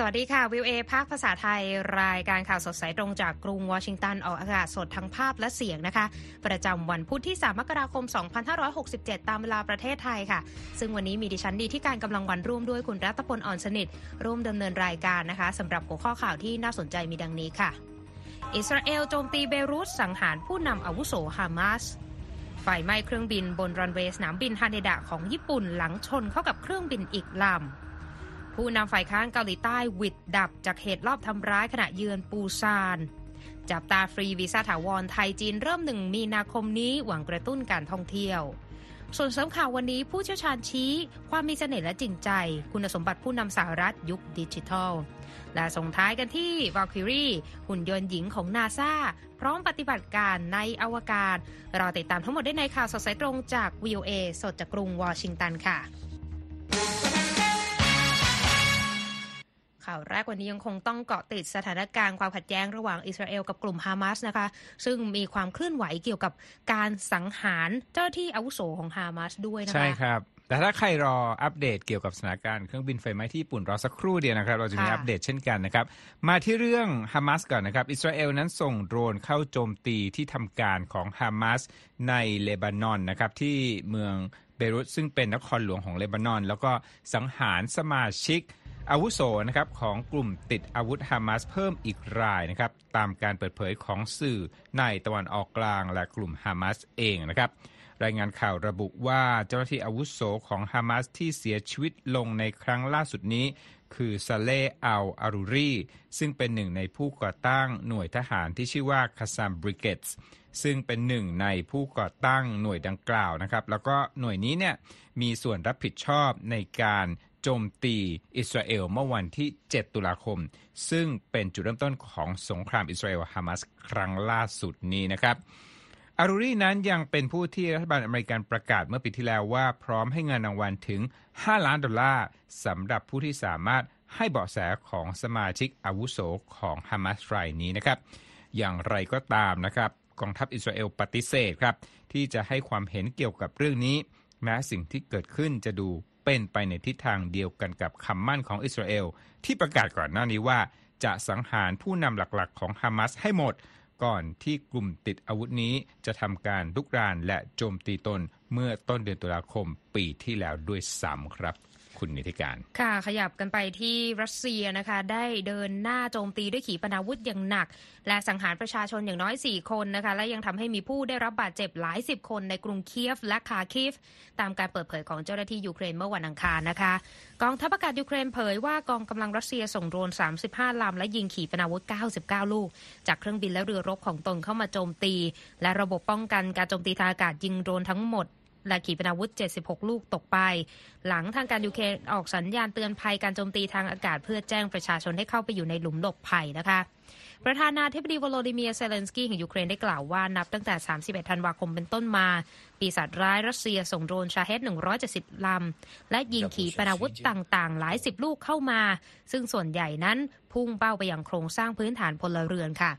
สวัสดีค่ะ วิวเอภาคภาษาไทย รายการข่าวสดสายตรงจากกรุงวอชิงตัน ออกอากาศสดทั้งภาพและเสียงนะคะ ประจำวันพุธที่ 3 มกราคม 2567 ตามเวลาประเทศไทยค่ะ ซึ่งวันนี้มีดิฉันดีที่การกำลังวันร่วมด้วยคุณรัตพลอ่อนสนิท ร่วมดำเนินรายการนะคะสำหรับหัวข้อข่าวที่น่าสนใจมีดังนี้ค่ะ อิสราเอลโจมตีเบรุตสังหารผู้นำอาวุโสฮามาสไฟไหม้เครื่องบินบนรันเวย์สนามบินฮาเนดะของญี่ปุ่นหลังชนเข้ากับเครื่องบินอีกลำ ผู้นำฝ่ายค้านเกาหลีใต้วิดดับจากเหตุรอบทำร้ายขณะเยือนปูซาน จับตาฟรีวีซ่าถาวรไทยจีนเริ่มหนึ่งมีนาคมนี้หวังกระตุ้นการท่องเที่ยวส่วนเสริมข่าววันนี้ผู้เชี่ยวชาญชี้ความมีเสน่ห์และจริงใจ คุณสมบัติผู้นำสหรัฐยุคดิจิทัล และส่งท้ายกันที่ Valkyrie หุ่นยนต์หญิงของนาซาพร้อมปฏิบัติการในอวกาศรอติดตามทั้งหมดได้ในข่าวสดสายตรงจาก VOA สดจากกรุงวอชิงตันค่ะ ข่าวแรกวันนี้ยังคงต้องเกาะติดสถานการณ์ความขัดแย้งระหว่างอิสราเอลกับกลุ่มฮามาสนะคะ ซึ่งมีความเคลื่อนไหวเกี่ยวกับการสังหารเจ้าที่อาวุโสของฮามาสด้วยนะคะ ใช่ครับแต่ถ้าใครรออัปเดตเกี่ยวกับสถานการณ์เครื่องบินไฟไหม้ที่ญี่ปุ่นรอสักครู่เดียวนะครับ เราจะมีอัปเดตเช่นกันนะครับ มาที่เรื่องฮามาสก่อนนะครับ อิสราเอลนั้นส่งโดรนเข้าโจมตีที่ทำการของฮามาสในเลบานอนนะครับที่เมืองเบรุตซึ่งเป็นนครหลวงของเลบานอน แล้วก็สังหารสมาชิก อาวุโสนะครับของกลุ่มติดอาวุธฮามาสเพิ่มอีกรายนะครับตามการเปิดเผยของสื่อในตะวันออกกลางและกลุ่มฮามาสเองนะครับรายงานข่าวระบุว่าเจ้าหน้าที่อาวุโสของฮามาสที่เสียชีวิตลงในครั้งล่าสุดนี้ คือซาเลอัลอารูรีซึ่งเป็นหนึ่งในผู้ก่อตั้งหน่วยทหารที่ชื่อว่าคาซามบริเกตส์ซึ่งเป็นหนึ่งในผู้ก่อตั้งหน่วยดังกล่าวนะครับ แล้วก็หน่วยนี้เนี่ยมีส่วนรับผิดชอบในการ โจมตีอิสราเอลเมื่อวันที่ 7 ตุลาคม ซึ่งเป็นจุดเริ่มต้นของสงครามอิสราเอลฮามาสครั้งล่าสุดนี้นะครับอารูรีนั้นยังเป็นผู้ที่รัฐบาลอเมริกันประกาศเมื่อปีที่แล้วว่าพร้อมให้เงินรางวัลถึง 5 ล้านดอลลาร์สำหรับผู้ที่สามารถให้เบาะแสของสมาชิกอาวุโสของฮามาสรายนี้นะครับ อย่างไรก็ตามนะครับกองทัพอิสราเอลปฏิเสธครับที่จะให้ความเห็นเกี่ยวกับเรื่องนี้แม้สิ่งที่เกิดขึ้นจะดู เป็นไปในทิศทางเดียวกันกับคำมั่นของอิสราเอล ที่ประกาศก่อนหน้านี้ว่า จะสังหารผู้นำหลักๆ ของฮามาสให้หมด ก่อนที่กลุ่มติดอาวุธนี้จะทำการลุกรานและโจมตีตนเมื่อต้นเดือนตุลาคมปีที่แล้วด้วยซ้ำครับ คุณนิติการ ค่ะ ขยับกันไปที่รัสเซียนะคะ ได้เดินหน้าโจมตีด้วยขีปนาวุธอย่างหนัก และสังหารประชาชนอย่างน้อย 4 คนนะคะ และยังทำให้มีผู้ได้รับบาดเจ็บหลายสิบคนในกรุงเคียฟและคาคิฟ ตามการเปิดเผยของเจ้าหน้าที่ยูเครนเมื่อวันอังคารนะคะ กองทัพอากาศยูเครนเผยว่ากองกำลังรัสเซียส่งโดรน 35 ลำและยิงขีปนาวุธ 99 ลูก จากเครื่องบินและเรือรบของตนเข้ามาโจมตี และระบบป้องกันการโจมตีทางอากาศยิงโดรนทั้งหมด และขีปนาวุธ 76 ลูกตกไป หลังทางการยูเครนออกสัญญาณเตือนภัยการโจมตีทางอากาศเพื่อแจ้งประชาชนให้เข้าไปอยู่ในหลุมหลบภัยนะคะประธานาธิบดีวโลดิเมียเซเลนสกี้ของยูเครนได้กล่าวว่านับตั้งแต่ 31 ธันวาคมเป็นต้นมา ปีศาจร้ายรัสเซียส่งโดรนชาเฮด170 ลำ และยิงขีปนาวุธต่างๆ หลายสิบลูกเข้ามา ซึ่งส่วนใหญ่นั้นพุ่งเป้าไปยังโครงสร้างพื้นฐานพลเรือนค่ะ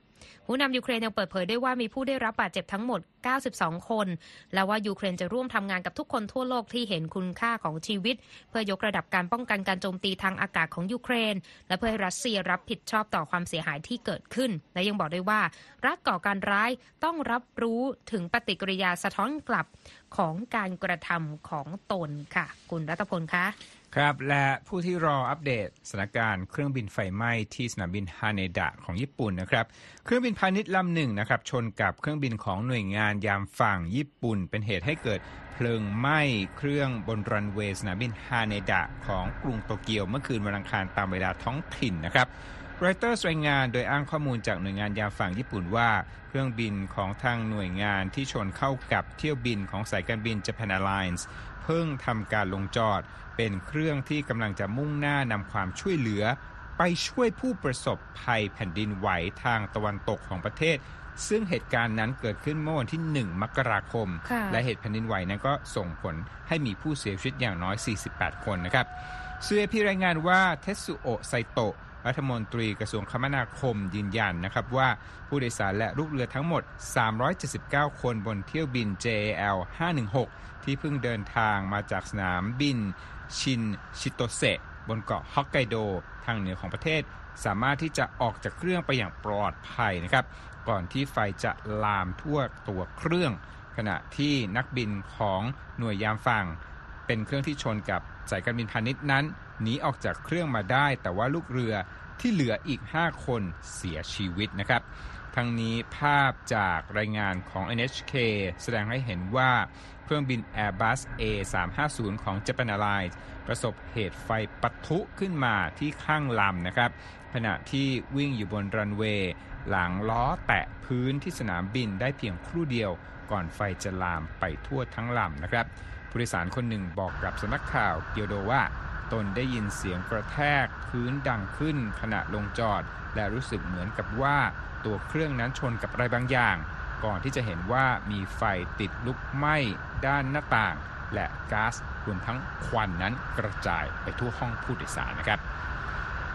ผู้นำยูเครนยังเปิดเผยได้ว่ามีผู้ได้รับบาดเจ็บทั้งหมด 92 คน และว่ายูเครนจะร่วมทำงานกับทุกคนทั่วโลกที่เห็นคุณค่าของชีวิต เพื่อยกระดับการป้องกันการโจมตีทางอากาศของยูเครน และเพื่อให้รัสเซียรับผิดชอบต่อความเสียหายที่เกิดขึ้น และยังบอกได้ว่า รัฐก่อการร้ายต้องรับรู้ถึงปฏิกิริยาสะท้อนกลับของการกระทำของตนค่ะ คุณรัตพลคะ ครับ และผู้ที่รออัปเดตสถานการณ์เครื่องบินไฟไหม้ที่สนามบินฮาเนดะของญี่ปุ่นนะครับ เครื่องบินพาณิชย์ลำหนึ่งนะครับชนกับเครื่องบินของหน่วยงานยามฝั่งญี่ปุ่น เป็นเหตุให้เกิดเพลิงไหม้เครื่องบนรันเวย์สนามบินฮาเนดะของกรุงโตเกียวเมื่อคืนวันอังคารตามเวลาท้องถิ่นนะครับรอยเตอร์รายงานโดยอ้างข้อมูลจากหน่วยงานยามฝั่งญี่ปุ่นว่า เครื่องบินของทางหน่วยงานที่ชนเข้ากับเที่ยวบินของสายการบิน Japan Airlines พิ่งทำการลงจอด เป็นเครื่องที่กำลังจะมุ่งหน้านำความช่วยเหลือ ไปช่วยผู้ประสบภัยแผ่นดินไหวทางตะวันตกของประเทศ ซึ่งเหตุการณ์นั้นเกิดขึ้นเมื่อวันที่ 1 มกราคม และเหตุแผ่นดินไหวนั้นก็ส่งผลให้มีผู้เสียชีวิตอย่างน้อย 48 คนนะครับเซพีรายงานว่าเทสุโอะไซโตะ รัฐมนตรีกระทรวงคมนาคมยืนยันนะครับว่าผู้โดยสารและลูกเรือทั้งหมด 379 คนบนเที่ยวบิน JAL 516 ที่เพิ่งเดินทางมาจากสนามบิน ชินชิโตเซบนเกาะฮอกไกโดทางเหนือของประเทศ สามารถที่จะออกจากเครื่องไปอย่างปลอดภัยนะครับ ก่อนที่ไฟจะลามทั่วตัวเครื่อง ขณะที่นักบินของหน่วยยามฝั่ง เป็นเครื่องที่ชนกับสายการบินพาณิชย์นั้นหนีออกจากเครื่องมาได้ แต่ว่าลูกเรือที่เหลืออีก 5 คนเสียชีวิตนะครับ ทั้งนี้ภาพจากรายงานของ NHK แสดงให้เห็นว่าเครื่องบิน Airbus A350 ของ Japan Airlines ประสบเหตุไฟปะทุขึ้นมาที่ข้างลำนะครับ ขณะที่วิ่งอยู่บนรันเวย์หลังล้อแตะพื้นที่สนามบินได้เพียงครู่เดียวก่อนไฟจะลามไปทั่วทั้งลำนะครับ ผู้โดยสารคนหนึ่งบอกกับสำนักข่าวเกียวโดว่า ตนได้ยินเสียงกระแทกพื้นดังขึ้นขณะลงจอด และรู้สึกเหมือนกับว่าตัวเครื่องนั้นชนกับอะไรบางอย่าง ก่อนที่จะเห็นว่ามีไฟติดลุกไหม้ด้านหน้าต่าง และก๊าซรวมทั้งควันนั้นกระจายไปทั่วห้องผู้โดยสารนะครับ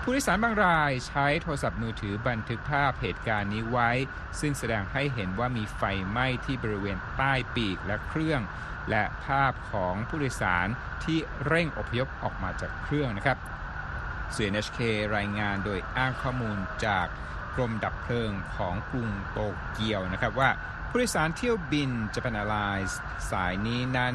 ผู้โดยสารบางรายใช้โทรศัพท์มือถือบันทึกภาพเหตุการณ์นี้ไว้ ซึ่งแสดงให้เห็นว่ามีไฟไหม้ที่บริเวณใต้ปีกและเครื่อง และภาพของผู้โดยสารที่เร่งอพยพออกมาจากเครื่องนะครับสื่อ NHK รายงานโดยอ้างข้อมูลจากกรมดับเพลิงของกรุงโตเกียวนะครับว่าผู้โดยสารเที่ยวบิน Japan Airlines สายนี้นั้น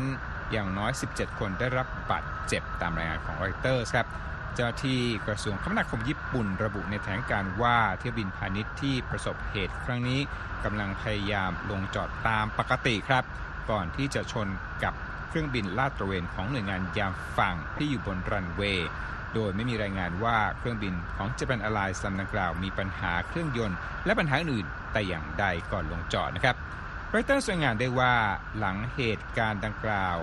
อย่างน้อย 17 คนได้รับบาดเจ็บตามรายงานของ Reuters ครับเจ้าที่กระทรวงคมนาคมญี่ปุ่นระบุในแถลงการว่าเที่ยวบินพาณิชย์ที่ประสบเหตุครั้งนี้กำลังพยายามลงจอดตามปกติครับ ก่อนที่จะชนกับเครื่องบินลาดตระเวนของหน่วยงานยามฝั่งที่อยู่บนรันเวย์ โดยไม่มีรายงานว่าเครื่องบินของ Japan Airlines ลำดังกล่าวมีปัญหาเครื่องยนต์และปัญหาอื่นแต่อย่างใดก่อนลงจอดนะครับรอยเตอร์รายงานได้ว่าหลังเหตุการณ์ดังกล่าว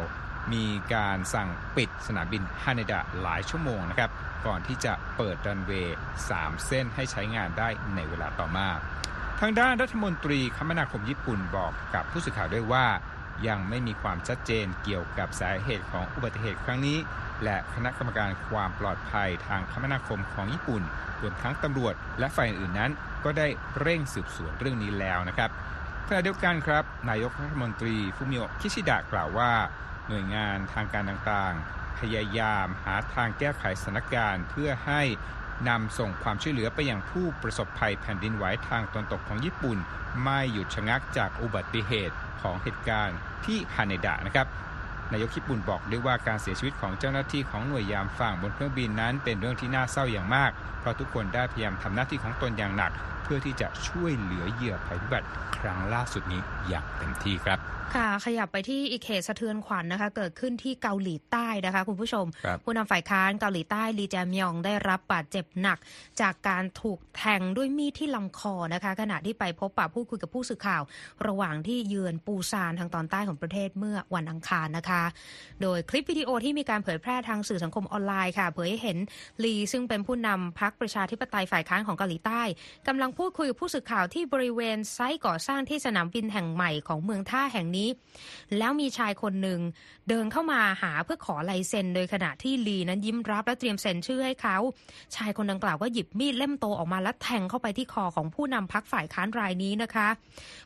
มีการสั่งปิดสนามบินฮาเนดะหลายชั่วโมงนะครับ ก่อนที่จะเปิดรันเวย์ 3 เส้นให้ใช้งานได้ในเวลาต่อมา ทางด้านรัฐมนตรีคมนาคมญี่ปุ่นบอกกับผู้สื่อข่าวด้วยว่า ยังไม่มีความชัดเจนเกี่ยวกับสาเหตุของอุบัติเหตุครั้งนี้ และคณะกรรมการความปลอดภัยทางคมนาคมของญี่ปุ่นรวมทั้งตำรวจ และฝ่ายอื่นนั้น ก็ได้เร่งสืบสวนเรื่องนี้แล้วนะครับขณะเดียวกันครับ นายกรัฐมนตรีฟูมิโอคิชิดะกล่าวว่า หน่วยงานทางการต่างๆ พยายามหาทางแก้ไขสถานการณ์ เพื่อให้ นำส่งความช่วยเหลือไปยังผู้ประสบภัยแผ่นดินไหวทางตอนตกของญี่ปุ่น ไม่หยุดชะงักจากอุบัติเหตุของเหตุการณ์ที่ฮาเนดะนะครับ นายกญี่ปุ่นบอกด้วยว่าการเสียชีวิตของเจ้าหน้าที่ของหน่วยยามฝั่งบนเครื่องบินนั้น เป็นเรื่องที่น่าเศร้าอย่างมาก เพราะทุกคนได้พยายามทำหน้าที่ของตนอย่างหนัก เพื่อที่จะช่วยเหลือเหยื่อภัยพิบัติครั้งล่าสุดนี้อย่างเต็มที่ครับ ค่ะขยับไปที่อีกเหตุสะเทือนขวัญนะคะ เกิดขึ้นที่เกาหลีใต้นะคะ คุณผู้ชม ผู้นำฝ่ายค้านเกาหลีใต้ลีแจมยองได้รับบาดเจ็บหนัก จากการถูกแทงด้วยมีดที่ลำคอนะคะ ขณะที่ไปพบปะพูดคุยกับผู้สื่อข่าว ระหว่างที่เยือนปูซานทางตอนใต้ของประเทศเมื่อวันอังคารนะคะโดยคลิปวิดีโอที่มีการเผยแพร่ทางสื่อสังคมออนไลน์ค่ะ เผยให้เห็นลีซึ่งเป็นผู้นำพรรคประชาธิปไตยฝ่ายค้านของเกาหลีใต้กำลังพูดคุยกับผู้สื่อข่าวที่บริเวณไซต์ก่อสร้างที่สนามบินแห่งใหม่ของเมืองท่าแห่งนี้ แล้วมีชายคนหนึ่งเดินเข้ามาหาเพื่อขอลายเซ็น โดยขณะที่ลีนั้นยิ้มรับและเตรียมเซ็นชื่อให้เขา ชายคนดังกล่าวก็หยิบมีดเล่มโตออกมาและแทงเข้าไปที่คอของผู้นำพักฝ่ายค้านรายนี้นะคะ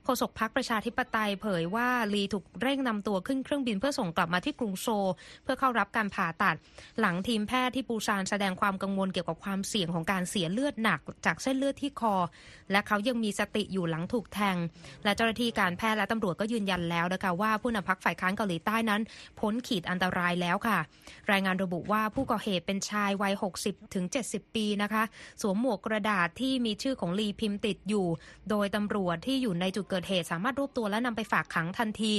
โฆษกพักประชาธิปไตยเผยว่าลีถูกเร่งนำตัวขึ้นเครื่องบินเพื่อส่งกลับมาที่กรุงโซลเพื่อเข้ารับการผ่าตัด หลังทีมแพทย์ที่ปูซานแสดงความกังวลเกี่ยวกับความเสี่ยงของการเสียเลือดหนักจากเส้นเลือดที่คอ และเขายังมีสติอยู่หลังถูกแทง และเจ้าหน้าที่การแพทย์และตำรวจก็ยืนยันแล้วนะคะว่าผู้นำพักฝ่ายค้านเกาหลีใต้นั้นพ้นขีดอันตรายแล้วค่ะ รายงานระบุว่าผู้ก่อเหตุเป็นชายวัย 60ถึง70 ปีนะคะสวมหมวกกระดาษที่มีชื่อของลีพิมพ์ติดอยู่ โดยตำรวจที่อยู่ในจุดเกิดเหตุสามารถรวบตัวและนำไปฝากขังทันที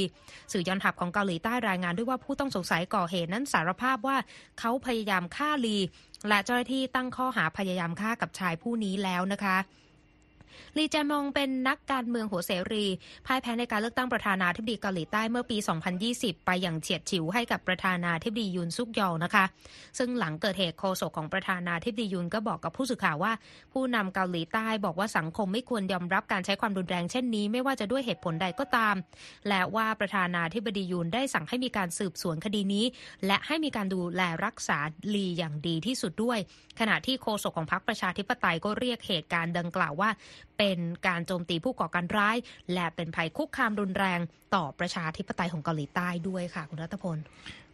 สื่อยอนทัพของเกาหลีใต้รายงานด้วยว่าผู้ต้องสงสัยก่อเหตุนั้นสารภาพว่าเขาพยายามฆ่าลี และเจ้าหน้าที่ตั้งข้อหาพยายามฆ่ากับชายผู้นี้แล้วนะคะ ลีแจมงเป็นนักการเมืองหัวเสรีพ่ายแพ้ในการเลือกตั้งประธานาธิบดีเกาหลีใต้เมื่อปี 2020 ไปอย่างเฉียดฉิวให้กับประธานาธิบดียุนซุกยอลนะคะ ซึ่งหลังเกิดเหตุโฆษกของประธานาธิบดียุนก็บอกกับผู้สื่อข่าวว่า ผู้นำเกาหลีใต้บอกว่าสังคมไม่ควรยอมรับการใช้ความรุนแรงเช่นนี้ ไม่ว่าจะด้วยเหตุผลใดก็ตาม และว่าประธานาธิบดียุนได้สั่งให้มีการสืบสวนคดีนี้ และให้มีการดูแลรักษาลีอย่างดีที่สุดด้วย ขณะที่โฆษกของพรรคประชาธิปไตยก็เรียกเหตุการณ์ดังกล่าวว่า เป็นการโจมตีผู้ก่อการร้าย และเป็นภัยคุกคามรุนแรงต่อประชาธิปไตยของเกาหลีใต้ด้วยค่ะ คุณรัตพล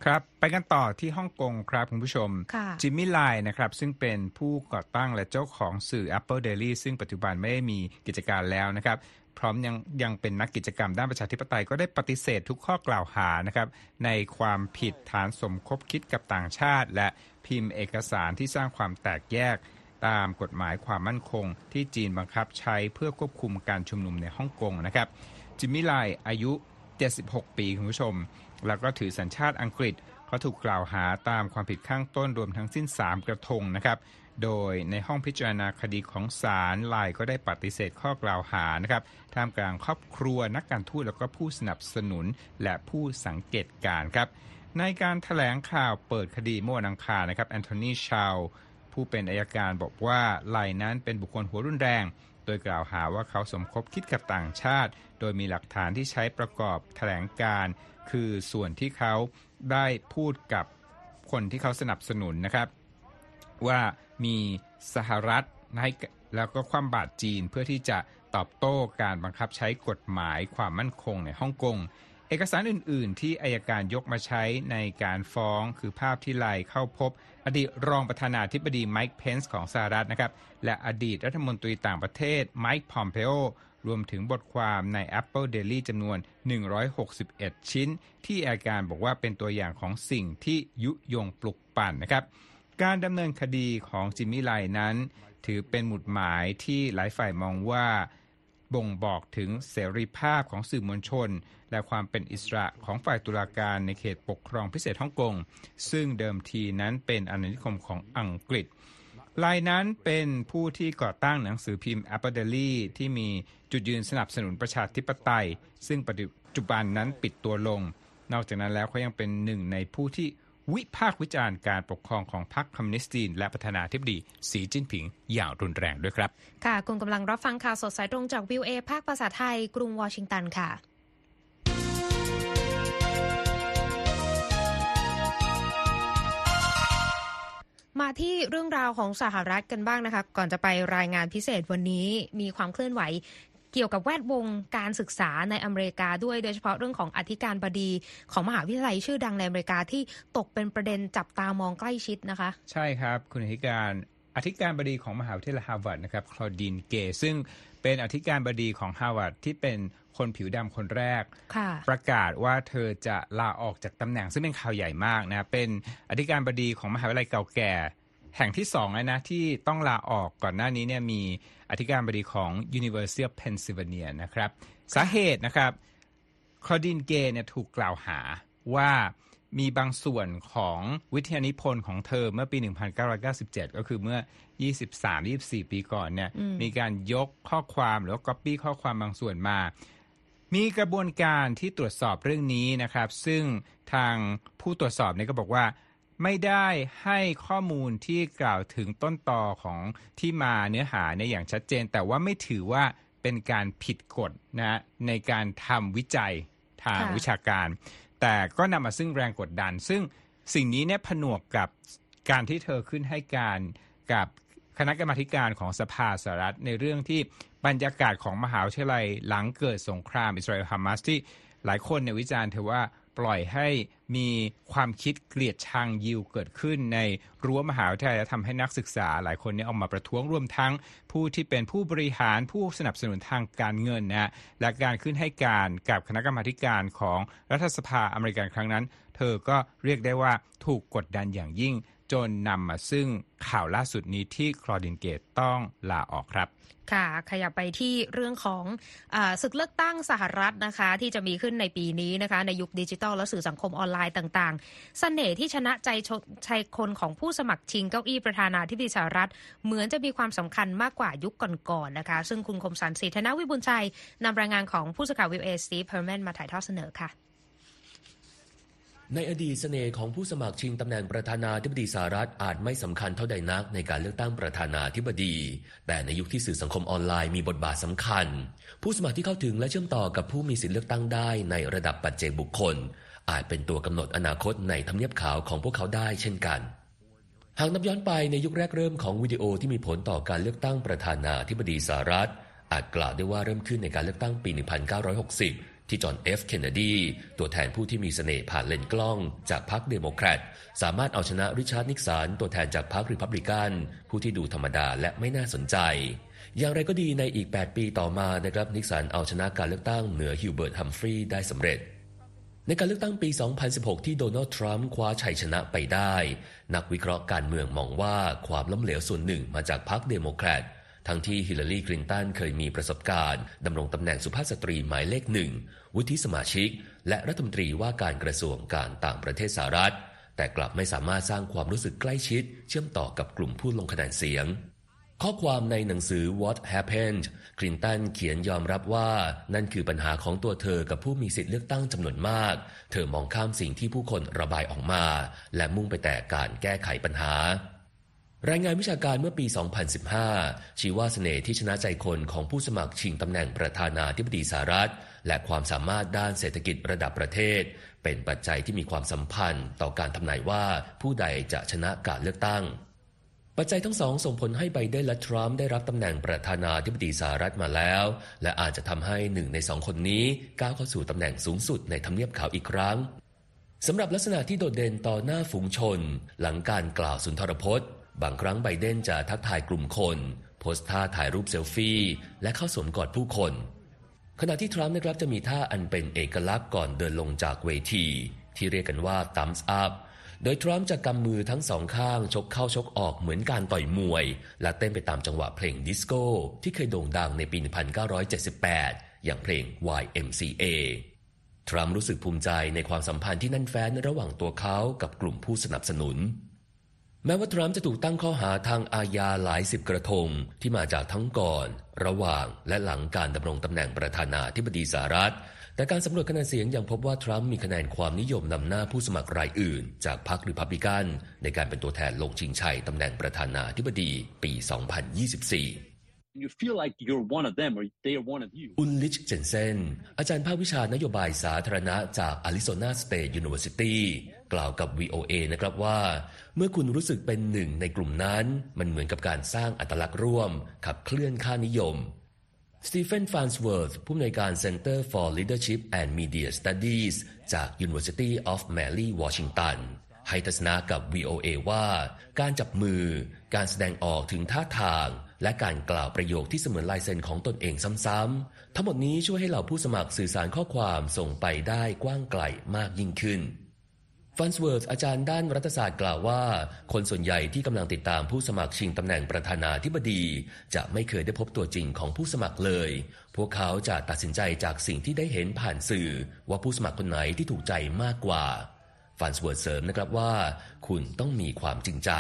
ครับ ไปกันต่อที่ฮ่องกงครับคุณผู้ชมค่ะจิมมี่ไลน์นะครับ ซึ่งเป็นผู้ก่อตั้งและเจ้าของสื่อ Apple Daily ซึ่งปัจจุบันไม่ได้มีกิจการแล้วนะครับพร้อมยังยังเป็นนักกิจกรรมด้านประชาธิปไตยก็ได้ปฏิเสธทุกข้อกล่าวหานะครับในความผิดฐานสมคบคิดกับต่างชาติ และพิมพ์เอกสารที่สร้างความแตกแยก ตามกฎหมายความมั่นคง ที่จีนบังคับใช้เพื่อควบคุมการชุมนุมในฮ่องกงนะครับจิมมี่ไลอายุ 76 ปีคุณผู้ชม แล้วก็ถือสัญชาติอังกฤษเขาถูกกล่าวหาตามความผิดข้างต้นรวมทั้งสิ้น 3 กระทงนะครับโดยในห้องพิจารณาคดีของศาลไลน์ก็ได้ปฏิเสธข้อกล่าวหานะครับท่ามกลางครอบครัวนักการทูตแล้วก็ผู้สนับสนุนและผู้สังเกตการณ์ครับในการถแถลงข่าวเปิดคดีเมื่อวันอังคารนะครับแอนโทนีชาว ผู้เป็นอายการบอกว่าไลนั้นเป็นบุคคลหัวรุนแรง โดยกล่าวหาว่าเขาสมคบคิดกับต่างชาติ โดยมีหลักฐานที่ใช้ประกอบแถลงการ คือส่วนที่เขาได้พูดกับคนที่เขาสนับสนุนนะครับ ว่ามีสหรัฐให้แล้วก็ความบาดจีนเพื่อที่จะตอบโต้การบังคับใช้กฎหมายความมั่นคงในฮ่องกง เอกสารอื่น ๆ ที่อายการยกมาใช้ในการฟ้องคือภาพที่ไลเข้าพบ อดีตรองประธานาธิบดีไมค์เพนส์ของสหรัฐนะครับ และอดีตรัฐมนตรีต่างประเทศไมค์พอมเพโอรวมถึงบทความใน Apple Daily จำนวน 161 ชิ้น ที่อายการบอกว่าเป็นตัวอย่างของสิ่งที่ยุยงปลุกปั่นนะครับ การดำเนินคดีของจิมมี่ไลนั้น ถือเป็นหมุดหมายที่หลายฝ่ายมองว่า บ่งบอกถึงเสรีภาพของสื่อมวลชน และความเป็นอิสระของฝ่ายตุลาการในเขตปกครองพิเศษฮ่องกง ซึ่งเดิมทีนั้นเป็นอาณานิคมของอังกฤษลายนั้นเป็นผู้ที่ก่อตั้งหนังสือพิมพ์ Apple Daily ที่มีจุดยืนสนับสนุนประชาธิปไตย ซึ่งปัจจุบันนั้นปิดตัวลง นอกจากนั้นแล้วเขายังเป็นหนึ่งในผู้ที่ วิพากษ์วิจารณ์การปกครองของพรรคคอมมิวนิสต์จีนและประธานาธิบดีสีจิ้นผิงอย่างรุนแรงด้วยครับ ค่ะ คุณกำลังรับฟังข่าวสดสายตรงจากวิวเอภาคภาษาไทย กรุงวอชิงตันค่ะมาที่เรื่องราวของสหรัฐกันบ้างนะคะ ก่อนจะไปรายงานพิเศษวันนี้มีความเคลื่อนไหว เกี่ยวกับแวดวงการศึกษาในอเมริกาด้วยโดยเฉพาะเรื่องของอธิการบดีของมหาวิทยาลัยชื่อดังในอเมริกาที่ตกเป็นประเด็นจับตามองใกล้ชิดนะคะ ใช่ครับคุณอธิการอธิการบดีของมหาวิทยาลัยฮาร์วาร์ดนะครับคลอดีนเกย์ซึ่งเป็นอธิการบดีของฮาร์วาร์ดที่เป็นคนผิวดำคนแรกค่ะประกาศว่าเธอจะลาออกจากตำแหน่งซึ่งเป็นข่าวใหญ่มากนะเป็นอธิการบดีของมหาวิทยาลัยเก่าแก่ แห่งที่สองแล้วนะที่ต้องลาออกก่อนหน้านี้เนี่ยมีอธิการบดีของ University of Pennsylvania นะครับสาเหตุนะครับคลอดินเกย์เนี่ยถูกกล่าวหาว่ามีบางส่วนของวิทยานิพนธ์ของเธอเมื่อปี 1997 ก็คือเมื่อ 23-24 ปีก่อนเนี่ยมีการยกข้อความหรือว่าก๊อปปี้ข้อความบางส่วนมา มีกระบวนการที่ตรวจสอบเรื่องนี้นะครับ ซึ่งทางผู้ตรวจสอบเนี่ยก็บอกว่า ไม่ได้ให้ข้อมูลที่กล่าวถึงต้นตอของที่มาเนื้อหาในอย่างชัดเจน แต่ว่าไม่ถือว่าเป็นการผิดกฎนะในการทำวิจัยทางวิชาการ แต่ก็นำมาซึ่งแรงกดดัน ซึ่งสิ่งนี้เนี่ยผนวกกับการที่เธอขึ้นให้การกับคณะกรรมาการของสภาสหรัฐในเรื่องที่บรรยากาศของมหาวิทยาลัยหลังเกิดสงครามอิสราเอลฮามาสที่หลายคนในวิจารณ์เธอว่า ปล่อยให้มีความคิดเกลียดชังยิวเกิดขึ้นในรั้วมหาวิทยาลัยและทำให้นักศึกษาหลายคนเนี่ยออกมาประท้วงรวมทั้งผู้ที่เป็นผู้บริหารผู้สนับสนุนทางการเงินนะและการขึ้นให้การกับคณะกรรมาการของรัฐสภาอเมริกันครั้งนั้น เธอก็เรียกได้ว่าถูกกดดันอย่างยิ่ง จนนำมาซึ่งข่าวล่าสุดนี้ที่คลอดินเกตต้องลาออกครับ ค่ะ ขยับไปที่เรื่องของอศึกเลือกตั้งสหรัฐนะคะ ที่จะมีขึ้นในปีนี้นะคะ ในยุคดิจิทัลและสื่อสังคมออนไลน์ต่างๆเสน่ห์ที่ชนะใจชนใจคนของผู้สมัครชิงเก้าอี้ประธานาธิบดีสหรัฐ เหมือนจะมีความสำคัญมากกว่ายุคก่อนๆนะคะ ซึ่งคุณคมสันต์ศรีธนวิบุญชัยนำรายงานของผู้สื่อข่าววีโอเอสตีฟ เฮอร์แมนมาถ่ายทอดเสนอค่ะ ในอดีตเสน่ห์ของผู้สมัครชิงตำแหน่งประธานาธิบดีสหรัฐอาจไม่สำคัญเท่าใดนักในการเลือกตั้งประธานาธิบดี แต่ในยุคที่สื่อสังคมออนไลน์มีบทบาทสำคัญ ผู้สมัครที่เข้าถึงและเชื่อมต่อกับผู้มีสิทธิเลือกตั้งได้ในระดับปัจเจกบุคคล อาจเป็นตัวกำหนดอนาคตในทำเนียบขาวของพวกเขาได้เช่นกัน หากนับย้อนไปในยุคแรกเริ่มของวิดีโอที่มีผลต่อการเลือกตั้งประธานาธิบดีสหรัฐอาจกล่าวได้ว่าเริ่มขึ้นในการเลือกตั้งปี 1960 ที่จอห์นเอฟเคนเนดี ตัวแทนผู้ที่มีเสน่ห์ผ่านเลนส์กล้องจากพรรคเดโมแครตสามารถเอาชนะริชาร์ดนิกสันตัวแทนจากพรรคริพับลิกัน ผู้ที่ดูธรรมดาและไม่น่าสนใจ อย่างไรก็ดีในอีก 8 ปีต่อมานะครับนิกสันเอาชนะการเลือกตั้งเหนือฮิวเบิร์ตฮัมฟรีย์ได้สำเร็จในการเลือกตั้งปี 2016 ที่โดนัลด์ทรัมป์คว้าชัยชนะไปได้ นักวิเคราะห์การเมืองมองว่าความล้มเหลวส่วนหนึ่งมาจากพรรคเดโมแครต ทั้งที่ฮิลลารีคลินตันเคยมีประสบการณ์ดำรงตำแหน่งสุภาพสตรีหมายเลขหนึ่ง วุฒิสมาชิก และรัฐมนตรีว่าการกระทรวงการต่างประเทศสหรัฐ แต่กลับไม่สามารถสร้างความรู้สึกใกล้ชิด เชื่อมต่อกับกลุ่มผู้ลงคะแนนเสียง ข้อความในหนังสือ What Happened คลินตันเขียนยอมรับว่านั่นคือปัญหาของตัวเธอกับผู้มีสิทธิ์เลือกตั้งจำนวนมาก เธอมองข้ามสิ่งที่ผู้คนระบายออกมา และมุ่งไปแต่การแก้ไขปัญหา รายงานวิชาการเมื่อปี 2015 ชี้ว่าเสน่ห์ที่ชนะใจคนของผู้สมัครชิงตำแหน่งประธานาธิบดีสหรัฐ และความสามารถด้านเศรษฐกิจระดับประเทศ เป็นปัจจัยที่มีความสัมพันธ์ต่อการทำนายว่าผู้ใดจะชนะการเลือกตั้ง ปัจจัยทั้งสองส่งผลให้ไบเดนและทรัมป์ได้รับตำแหน่งประธานาธิบดีสหรัฐมาแล้ว และอาจจะทำให้หนึ่งในสองคนนี้ก้าวเข้าสู่ตำแหน่งสูงสุดในทำเนียบขาวอีกครั้งสำหรับลักษณะที่โดดเด่นต่อหน้าฝูงชน หลังการกล่าวสุนทรพจน์ บางครั้งไบเดนจะทักทายกลุ่มคน โพสท่าถ่ายรูปเซลฟี่ และเข้าสวมกอดผู้คน ขณะที่ทรัมป์นะครับจะมีท่าอันเป็นเอกลักษณ์ก่อนเดินลงจากเวที ที่เรียกกันว่า thumbs up โดยทรัมป์จะกำมือทั้งสองข้างชกเข้าชกออกเหมือนการต่อยมวย และเต้นไปตามจังหวะเพลงดิสโก้ที่เคยโด่งดังในปี 1978 อย่างเพลง YMCA ทรัมป์รู้สึกภูมิใจในความสัมพันธ์ที่แน่นแฟ้นระหว่างตัวเขากับกลุ่มผู้สนับสนุน แม้ว่าทรัมป์จะถูกตั้งข้อหาทางอาญาหลายสิบกระทงที่มาจากทั้งก่อน ระหว่างและหลังการดำรงตำแหน่งประธานาธิบดีสหรัฐ แต่การสำรวจคะแนนเสียงยังพบว่าทรัมป์มีคะแนนความนิยมนำหน้าผู้สมัครรายอื่น จากพรรคริพับลิกัน ในการเป็นตัวแทนลงชิงชัยตำแหน่งประธานาธิบดีปี 2024 you feel like you're one of them or they are one of you. อุนลิชเจนเซนอาจารย์ภาควิชานโยบายสาธารณะจาก Arizona State University กล่าวกับ VOA นะครับว่า เมื่อคุณรู้สึกเป็นหนึ่งในกลุ่มนั้น มันเหมือนกับการสร้างอัตลักษณ์ร่วม ขับเคลื่อนค่านิยมสตีเฟนฟานสเวิร์ธผู้อำนวยการ Center for Leadership and Media Studies จาก University of Mary Washington ให้ทัศนะกับ VOA ว่า การจับมือ การแสดงออกถึงท่าทาง และการกล่าวประโยคที่เสมือนลายเซ็นของตนเองซ้ำๆ ทั้งหมดนี้ช่วยให้เหล่าผู้สมัครสื่อสารข้อความส่งไปได้กว้างไกลมากยิ่งขึ้น ฟันสเวิร์ธอาจารย์ด้านรัฐศาสตร์กล่าวว่า คนส่วนใหญ่ที่กำลังติดตามผู้สมัครชิงตำแหน่งประธานาธิบดี จะไม่เคยได้พบตัวจริงของผู้สมัครเลย พวกเขาจะตัดสินใจจากสิ่งที่ได้เห็นผ่านสื่อ ว่าผู้สมัครคนไหนที่ถูกใจมากกว่าฟันสเวิร์ธเสริมนะครับว่า คุณต้องมีความจริงใจ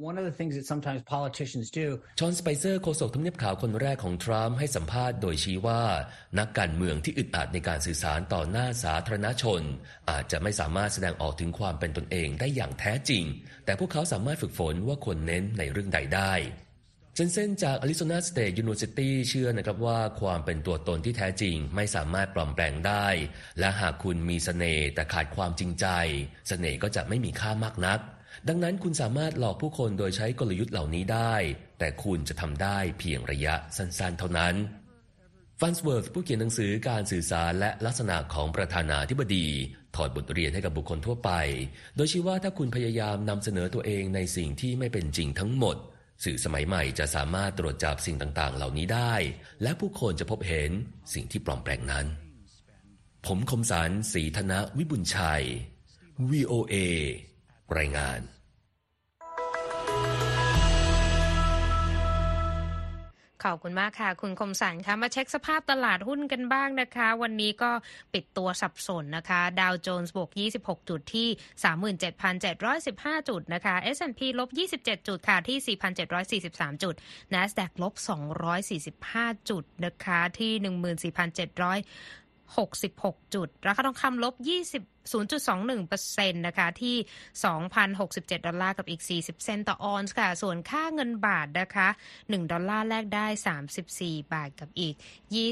One of the things that sometimes politicians do ชอนสไปเซอร์โฆษกทำเนียบขาวคนแรกของทรัมป์ให้สัมภาษณ์โดยชี้ว่า นักการเมืองที่อึดอัดในการสื่อสารต่อหน้าสาธารณชน อาจจะไม่สามารถแสดงออกถึงความเป็นตนเองได้อย่างแท้จริง แต่พวกเขาสามารถฝึกฝนว่าควรเน้นในเรื่องใดได้เจนเซนจาก Arizona State University เชื่อนะครับว่าความเป็นตัวตนที่แท้จริงไม่สามารถปลอมแปลงได้ และหากคุณมีเสน่ห์แต่ขาดความจริงใจเสน่ห์ก็จะไม่มีค่ามากนัก ดังนั้นคุณสามารถหลอกผู้คนโดยใช้กลยุทธ์เหล่านี้ได้ แต่คุณจะทำได้เพียงระยะสั้นๆ เท่านั้นฟันสเวิร์ธผู้เขียนหนังสือการสื่อสารและลักษณะของประธานาธิบดี ถอดบทเรียนให้กับบุคคลทั่วไป โดยชี้ว่าถ้าคุณพยายามนำเสนอตัวเองในสิ่งที่ไม่เป็นจริงทั้งหมด สื่อสมัยใหม่จะสามารถตรวจจับสิ่งต่างๆ เหล่านี้ได้ และผู้คนจะพบเห็นสิ่งที่ปลอมแปลงนั้น ผมคมสันต์ ศรีธนวิบุญชัย VOA รายงานขอบคุณมากค่ะ คุณคมสันคะมาเช็คสภาพตลาดหุ้นกันบ้างนะคะ วันนี้ก็ปิดตัวสับสนนะคะ ดาวโจนส์บวก 26 จุดที่ 37,715 จุดนะคะ S&P ลบ 27 จุดค่ะที่ 4,743 จุด NASDAQ ลบ 245 จุดนะคะที่ 14,700 66 จุด ราคาทองคำลบ 20 0.21%นะคะที่ 2,067 ดอลลาร์กับอีก 40 เซนต์ต่อออนซ์ค่ะ ส่วนค่าเงินบาทนะคะ 1 ดอลลาร์แลกได้ 34 บาทกับอีก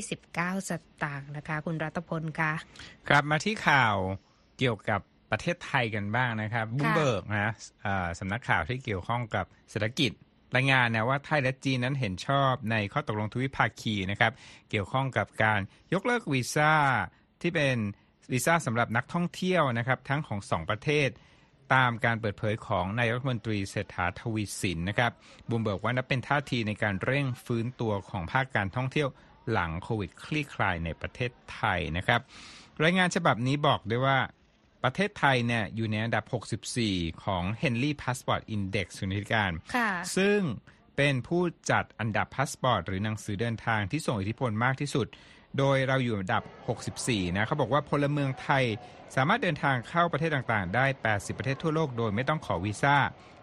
29 สตางค์นะคะ คุณรัตพลคะกลับมาที่ข่าวเกี่ยวกับประเทศไทยกันบ้างนะครับบลูมเบิร์กนะอ่าสำนักข่าวที่เกี่ยวข้องกับเศรษฐกิจ รายงานนะว่าไทยและจีนนั้นเห็นชอบในข้อตกลงทวิภาคีนะครับเกี่ยวข้องกับการยกเลิกวีซ่าที่เป็นวีซ่าสำหรับนักท่องเที่ยวนะครับทั้งของสองประเทศ ตามการเปิดเผยของนายกรัฐมนตรีเศรษฐาทวีสินนะครับบลูมเบิร์กว่านับเป็นท่าทีในการเร่งฟื้นตัวของภาคการท่องเที่ยวหลังโควิดคลี่คลายในประเทศไทยนะครับรายงานฉบับนี้บอกด้วยว่า ประเทศไทยเนี่ยอยู่ในอันดับ 64 ของ Henley Passport Index สุนิติการค่ะซึ่งเป็นผู้จัดอันดับพาสปอร์ตหรือหนังสือเดินทางที่ส่งอิทธิพลมากที่สุด โดยเราอยู่อันดับ 64 นะเขาบอกว่าพลเมืองไทยสามารถเดินทางเข้าประเทศต่างๆ ได้ 80 ประเทศทั่วโลกโดยไม่ต้องขอวีซ่า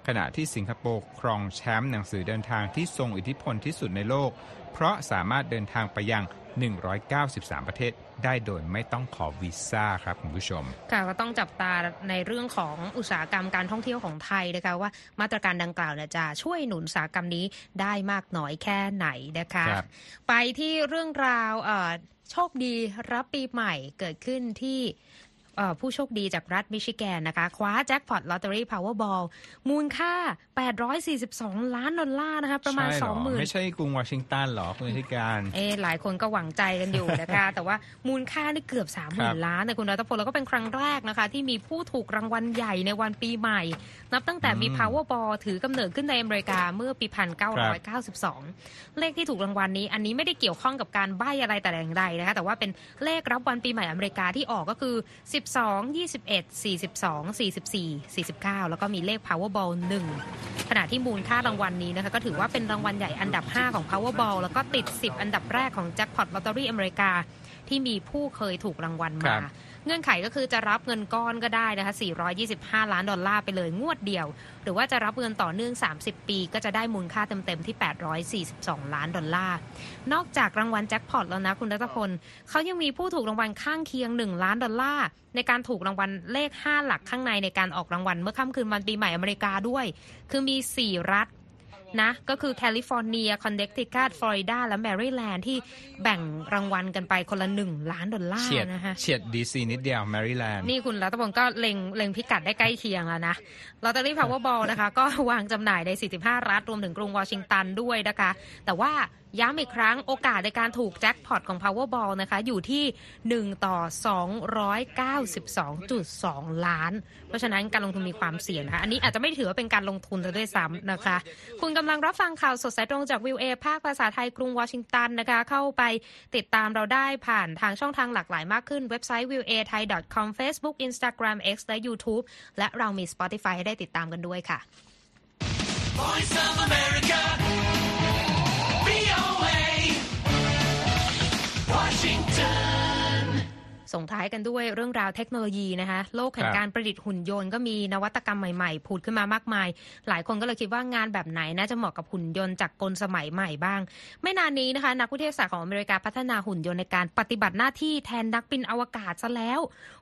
ขณะที่สิงคโปร์ครองแชมป์หนังสือเดินทางที่ทรงอิทธิพลที่สุดในโลก เพราะสามารถเดินทางไปยัง 193 ประเทศได้โดยไม่ต้องขอวีซ่าครับคุณผู้ชม ค่ะก็ต้องจับตาในเรื่องของอุตสาหกรรมการท่องเที่ยวของไทยนะคะว่ามาตรการดังกล่าวเนี่ยจะช่วยหนุนอุตสาหกรรมนี้ได้มากน้อยแค่ไหนนะคะครับไปที่เรื่องราวเอ่อโชคดีรับปีใหม่เกิดขึ้นที่เอ่อ ผู้โชคดีจากรัฐมิชิแกนนะคะ คว้าแจ็คพอตลอตเตอรี่พาวเวอร์บอลมูลค่า 842 ล้านดอลลาร์นะคะ ประมาณใช่เหอ20,000 ไม่ใช่กรุงวอชิงตันเหรอคุณธิการ เอะหลายคนก็หวังใจกันอยู่นะคะ แต่ว่ามูลค่านี่เกือบ 3 0,000 ล้านแต่คุณรัตพลแล้วก็เป็นครั้งแรกนะคะ ที่มีผู้ถูกรางวัลใหญ่ในวันปีใหม่ นับตั้งแต่มีอืม Powerball ถือกำเนิดขึ้นในอเมริกาเมื่อปี 1992 เลขที่ถูกรางวัลนี้ อันนี้ไม่ได้เกี่ยวข้องกับการใบ้อะไรแต่อย่างใดนะคะแต่ว่าเป็นเลขรับวันปีใหม่อเมริกาที่ออกก็คือ12 21 42 44 49 แล้วก็มีเลข Powerball 1 ขณะที่มูลค่ารางวัลนี้นะคะก็ถือว่าเป็นรางวัลใหญ่อันดับ 5 ของ Powerball แล้วก็ติด 10 อันดับแรกของ Jackpot Lottery อเมริกา ที่มีผู้เคยถูกรางวัลมา เงื่อนไขก็คือจะรับเงินก้อนก็ได้นะคะ 425 ล้านดอลลาร์ไปเลยงวดเดียว หรือว่าจะรับเงินต่อเนื่อง 30 ปี ก็จะได้มูลค่าเต็มๆที่ 842 ล้านดอลลาร์ นอกจากรางวัลแจ็คพอตแล้วนะคุณรัตพลเขายังมีผู้ถูกรางวัลข้างเคียง 1 ล้านดอลลาร์ในการถูกรางวัลเลข 5 หลักข้างในในการออกรางวัลเมื่อค่ำคืนวันปีใหม่อเมริกาด้วย คือมี 4 รัฐ นะ ก็คือแคลิฟอร์เนีย คอนเนคติคัตฟลอริดา และแมริแลนด์ที่แบ่งรางวัลกันไปคนละ1ล้านดอลลาร์เฉียดนะคะเฉียดดีซีนิดเดียวแมริแลนด์นี่คุณรัตพลก็เล็งเล็งพิกัดได้ใกล้เคียงแล้วนะลอตเตอรี่พาวเวอร์บอลนะคะ ก็วางจำหน่ายใน 45 รัฐ รวมถึงกรุงวอชิงตันด้วยนะคะ แต่ว่าย้ำอีกครั้งโอกาสในการถูกแจ็คพอตของ Powerball นะคะ อยู่ที่ 1 ต่อ 292.2 ล้าน เพราะฉะนั้นการลงทุนมีความเสี่ยงนะคะ อันนี้อาจจะไม่ถือว่าเป็นการลงทุนซะด้วยซ้ำนะคะ คุณกำลังรับฟังข่าวสดสายตรงจากวิวเอภาคภาษาไทยกรุงวอชิงตันนะคะ เข้าไปติดตามเราได้ผ่านทางช่องทางหลากหลายมากขึ้น เว็บไซต์ v i w a t h a i com Facebook Instagram X และ YouTube และเรามี Spotify ให้ได้ติดตามกันด้วยค่ะ Voice of America. ส่งท้ายกันด้วยเรื่องราวเทคโนโลยีนะคะโลกแห่งครับการประดิษฐ์หุ่นยนต์ก็มีนวัตกรรมใหม่ๆผุดขึ้นมามากมาย หลายคนก็เลยคิดว่างานแบบไหนน่าจะเหมาะกับหุ่นยนต์จากกลสมัยใหม่บ้าง ไม่นานนี้นะคะ นักวิทยาศาสตร์ของอเมริกาพัฒนาหุ่นยนต์ในการปฏิบัติหน้าที่แทนนักบินอวกาศซะแล้ว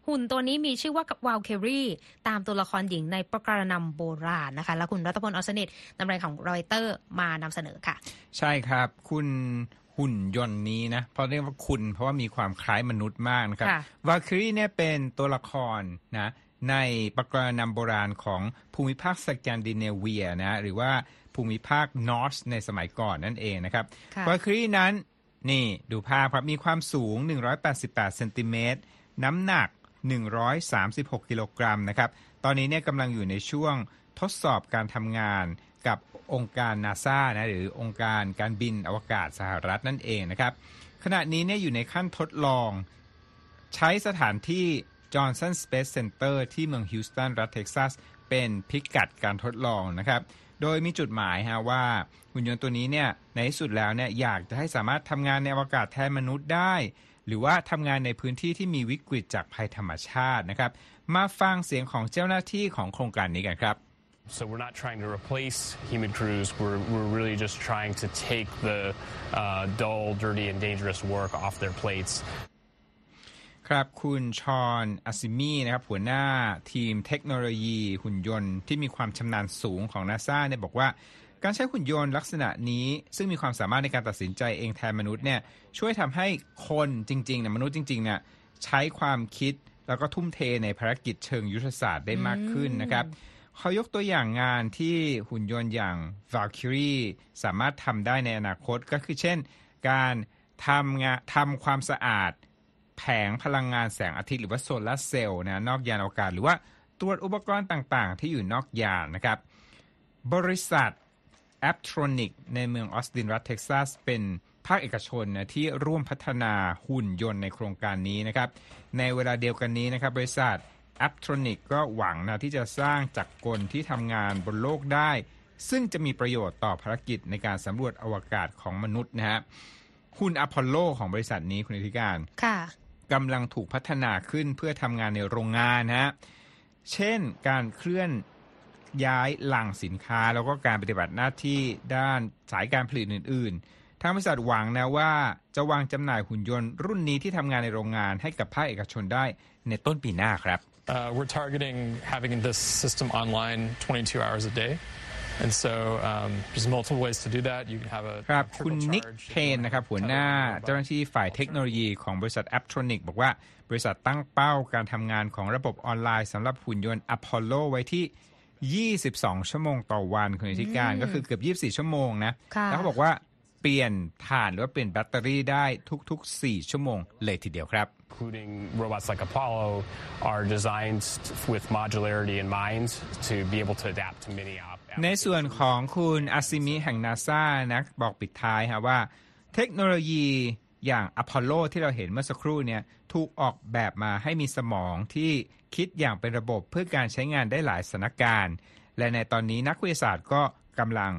หุ่นตัวนี้มีชื่อว่าวาลเครีตามตัวละครหญิงในประการนำโบราณนะคะและคุณรัตพลออสนิทนำรายของรอยเตอร์มานำเสนอค่ะ ใช่ครับคุณ หุ่นยนต์นี้นะเพราะเรียกว่าคุณเพราะว่ามีความคล้ายมนุษย์มากนะครับค่ะวาคิรีเนี่ยเป็นตัวละครนะในปรากรณำโบราณของภูมิภาคสแกนดิเนเวียนะหรือว่าภูมิภาคนอร์สในสมัยก่อนนั่นเองนะครับค่ะวาคิรีนั้นนี่ดูภาพครับมีความสูง 188 เซนติเมตร น้ำหนัก 136 กิโลกรัมนะครับ ตอนนี้เนี่ยกำลังอยู่ในช่วงทดสอบการทำงาน กับองค์การนาซานะหรือองค์การการบินอวกาศสหรัฐนั่นเองนะครับ ขณะนี้เนี่ยอยู่ในขั้นทดลองใช้สถานที่ Johnson Space Center ที่เมืองฮิวสตันรัฐเท็กซัส เป็นพิกัดการทดลองนะครับ โดยมีจุดหมายฮะว่าหุ่นยนต์ตัวนี้เนี่ยในที่สุดแล้วเนี่ยอยากจะให้สามารถทำงานในอวกาศแทนมนุษย์ได้ หรือว่าทำงานในพื้นที่ที่มีวิกฤตจากภัยธรรมชาตินะครับ มาฟังเสียงของเจ้าหน้าที่ของโครงการนี้กันครับ So we're not trying to replace human crews. We're, we're really just trying to take the uh, dull, dirty, and dangerous work off their plates ครับคุณชอนอาซิมีนะครับหัวหน้าทีมเทคโนโลยีหุ่นยนต์ที่มีความชำนาญสูงของนาซาเนี่ยบอกว่าการใช้หุ่นยนต์ลักษณะนี้ ซึ่งมีความสามารถในการตัดสินใจเองแทนมนุษย์เนี่ยช่วยทำให้คนจริงๆเนี่ยมนุษย์จริงๆเนี่ยใช้ความคิดแล้วก็ทุ่มเทในภารกิจเชิงยุทธศาสตร์ได้มากขึ้นนะครับ เขายกตัวอย่างงานที่หุ่นยนต์อย่าง Valkyrie สามารถทำได้ในอนาคตก็คือเช่น การทำงานทำความสะอาด แผงพลังงานแสงอาทิตย์หรือว่าโซลาร์เซลล์นะนอกยานอวกาศ หรือว่าตรวจอุปกรณ์ต่างๆ ที่อยู่นอกยานนะครับ บริษัท Aptronic ในเมืองออสตินรัฐเท็กซัส เป็นภาคเอกชนนะที่ร่วมพัฒนาหุ่นยนต์ในโครงการนี้นะครับ ในเวลาเดียวกันนี้นะครับ บริษัท Aptronic ก็หวังนะที่จะสร้างจักรกลที่ทำงานบนโลกได้ ซึ่งจะมีประโยชน์ต่อภารกิจในการสำรวจอวกาศของมนุษย์นะฮะหุ่นอพอลโลของบริษัทนี้คุณอธิการค่ะกำลังถูกพัฒนาขึ้นเพื่อทำงานในโรงงานนะฮะเช่นการเคลื่อนย้ายหลังสินค้า แล้วก็การปฏิบัติหน้าที่ด้านสายการผลิตอื่น ๆ ทางบริษัทหวังนะว่าจะวางจำหน่ายหุ่นยนต์รุ่นนี้ที่ทำงานในโรงงานให้กับภาคเอกชนได้ในต้นปีหน้าครับ Uh, we're targeting having this system online 22 hours a day. And so um, there's multiple ways to do that. You can have a ครับ trickle คุณนิก charge เพนนะครับหัวหน้าเจ้าหน้าที่ฝ่ายเทคโนโลยีของบริษัท Aptronic บอกว่า บริษัทตั้งเป้าการทำงานของระบบออนไลน์สำหรับหุ่นยนต์ Apollo ไว้ที่ 22 ชั่วโมงต่อวันคุณอธิการก็คือเกือบ 24 ชั่วโมงนะค่ะแล้วเขาบอกว่า เปลี่ยนถ่านหรือว่าเปลี่ยนแบตเตอรี่ได้ทุก ๆ 4 ชั่วโมงเลยทีเดียวครับ including robots like Apollo, are designed with modularity in mind to be able to adapt to many op- ในส่วนของคุณอาซิมิแห่งนาซานะบอกปิดท้ายฮะว่า เทคโนโลยีอย่างอพอลโลที่เราเห็นเมื่อสักครู่เนี่ยถูกออกแบบมาให้มีสมองที่คิดอย่างเป็นระบบเพื่อการใช้งานได้หลายสถานการณ์ และในตอนนี้นักวิทยาศาสตร์ก็กำลัง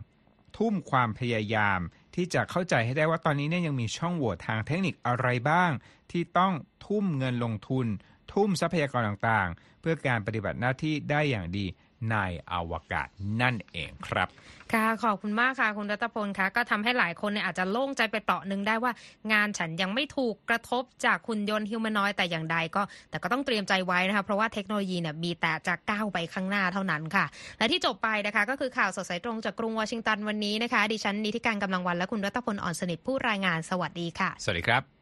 ทุ่มความพยายาม ที่จะเข้าใจให้ได้ว่าตอนนี้เนี่ยยังมีช่องโหว่ทางเทคนิคอะไรบ้าง ที่ต้องทุ่มเงินลงทุน ทุ่มทรัพยากรต่างๆ เพื่อการปฏิบัติหน้าที่ได้อย่างดี ในอวกาศนั่นเองครับ ค่ะขอบคุณมากค่ะคุณรัตพลคะก็ทำให้หลายคนเนี่ยอาจจะโล่งใจไปเต่อหนึ่งได้ว่า งานฉันยังไม่ถูกกระทบจากคุณยนต์ฮิวแมนอยแต่อย่างใดก็ แต่ก็ต้องเตรียมใจไว้นะคะเพราะว่าเทคโนโลยีเนี่ยมีแต่จะก้าวไปข้างหน้าเท่านั้นค่ะ และที่จบไปนะคะก็คือข่าวสดสายตรงจากกรุงวอชิงตันวันนี้นะคะ ดิฉันนิติการกำลังวันและคุณรัตพลอ่อนสนิทผู้รายงานสวัสดีค่ะ สวัสดีครับ